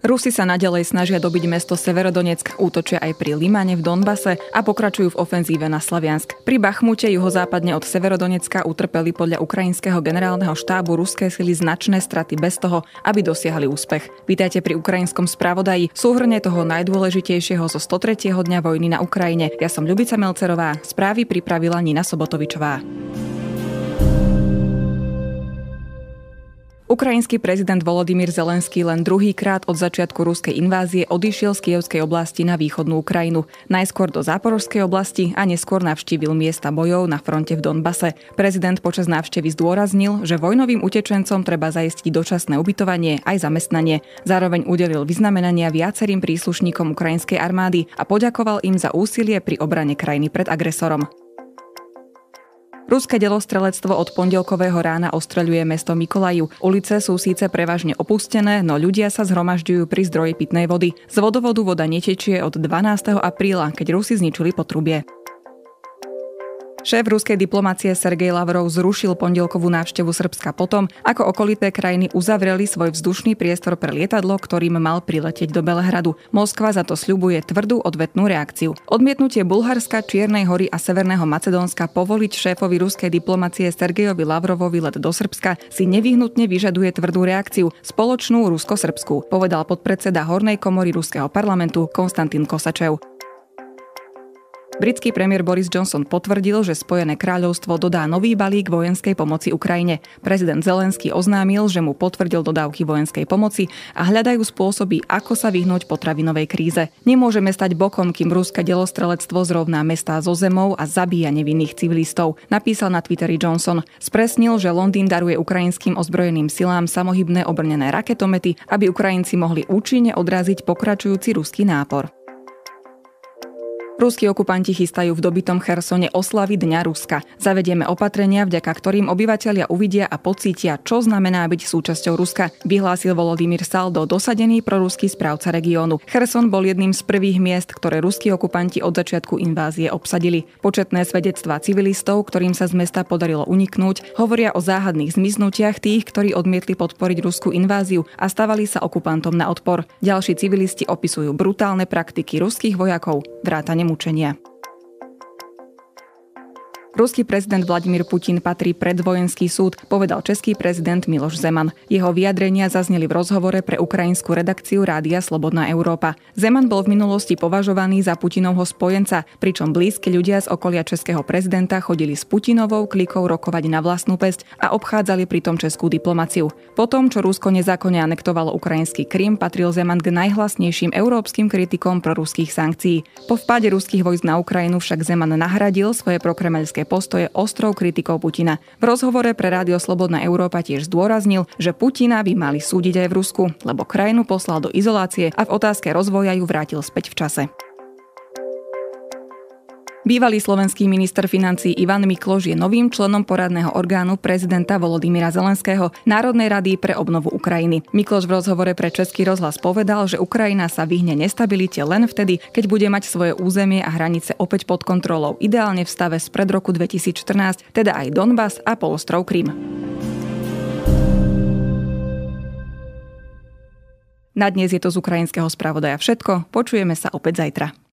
Rusi sa nadalej snažia dobiť mesto Severodonetsk, útočia aj pri Limane v Donbase a pokračujú v ofenzíve na Slaviansk. Pri Bachmute juhozápadne od Severodonecka utrpeli podľa ukrajinského generálneho štábu ruské sily značné straty bez toho, aby dosiahli úspech. Vítajte pri ukrajinskom spravodaji, súhrne toho najdôležitejšieho zo 103. dňa vojny na Ukrajine. Ja som Ľubica Melcerová, správy pripravila Nina Sobotovičová. Ukrajinský prezident Volodymyr Zelenský len druhýkrát od začiatku ruskej invázie odišiel z Kievskej oblasti na východnú Ukrajinu. Najskôr do Záporovskej oblasti a neskôr navštívil miesta bojov na fronte v Donbase. Prezident počas návštevy zdôraznil, že vojnovým utečencom treba zaistiť dočasné ubytovanie aj zamestnanie. Zároveň udelil vyznamenania viacerým príslušníkom ukrajinskej armády a poďakoval im za úsilie pri obrane krajiny pred agresorom. Ruské delostrelectvo od pondelkového rána ostreľuje mesto Mikolaju. Ulice sú síce prevažne opustené, no ľudia sa zhromažďujú pri zdroji pitnej vody. Z vodovodu voda netečie od 12. apríla, keď Rusi zničili potrubie. Šéf ruskej diplomácie Sergej Lavrov zrušil pondelkovú návštevu Srbska potom, ako okolité krajiny uzavreli svoj vzdušný priestor pre lietadlo, ktorým mal priletieť do Belehradu. Moskva za to sľubuje tvrdú odvetnú reakciu. Odmietnutie Bulharska, Čiernej hory a Severného Macedónska povoliť šéfovi ruskej diplomácie Sergejovi Lavrovovi let do Srbska si nevyhnutne vyžaduje tvrdú reakciu, spoločnú rusko-srbskú, povedal podpredseda Hornej komory ruského parlamentu Konstantín Kosačev. Britský premiér Boris Johnson potvrdil, že Spojené kráľovstvo dodá nový balík vojenskej pomoci Ukrajine. Prezident Zelenský oznámil, že mu potvrdil dodávky vojenskej pomoci a hľadajú spôsoby, ako sa vyhnúť potravinovej kríze. Nemôžeme stať bokom, kým ruské delostrelectvo zrovná mestá zo zemou a zabíja nevinných civilistov, napísal na Twitteri Johnson. Spresnil, že Londýn daruje ukrajinským ozbrojeným silám samohybné obrnené raketomety, aby Ukrajinci mohli účinne odraziť pokračujúci ruský nápor. Ruskí okupanti chystajú v dobitom Chersone oslavy Dňa Ruska. Zavedieme opatrenia, vďaka ktorým obyvateľia uvidia a pocítia, čo znamená byť súčasťou Ruska, vyhlásil Volodymyr Saldo, dosadený proruský správca regiónu. Cherson bol jedným z prvých miest, ktoré ruskí okupanti od začiatku invázie obsadili. Početné svedectvá civilistov, ktorým sa z mesta podarilo uniknúť, hovoria o záhadných zmiznutiach tých, ktorí odmietli podporiť ruskú inváziu a stavali sa okupantom na odpor. Ďalší civilisti opisujú brutálne praktiky ruských vojakov, vrátane mučenia. Ruský prezident Vladimír Putin patrí pred vojenský súd, povedal český prezident Miloš Zeman. Jeho vyjadrenia zazneli v rozhovore pre ukrajinskú redakciu Rádia Slobodná Európa. Zeman bol v minulosti považovaný za Putinovho spojenca, pričom blízki ľudia z okolia českého prezidenta chodili s Putinovou klikou rokovať na vlastnú pesť a obchádzali pritom českú diplomáciu. Potom, čo Rusko nezákonne anektovalo ukrajinský Krym, patril Zeman k najhlasnejším európskym kritikom pro ruských sankcií. Po vpáde ruských vojsk na Ukrajinu však Zeman nahradil svoje prokremelské politické postoje ostrou kritikou Putina. V rozhovore pre Rádio Slobodná Európa tiež zdôraznil, že Putina by mali súdiť aj v Rusku, lebo krajinu poslal do izolácie a v otázke rozvoja ju vrátil späť v čase. Bývalý slovenský minister financí Ivan Mikloš je novým členom poradného orgánu prezidenta Volodymyra Zelenského Národnej rady pre obnovu Ukrajiny. Mikloš v rozhovore pre Český rozhlas povedal, že Ukrajina sa vyhne nestabilite len vtedy, keď bude mať svoje územie a hranice opäť pod kontrolou, ideálne v stave spred roku 2014, teda aj Donbass a polostrov Krym. Na dnes je to z ukrajinského spravodaja všetko. Počujeme sa opäť zajtra.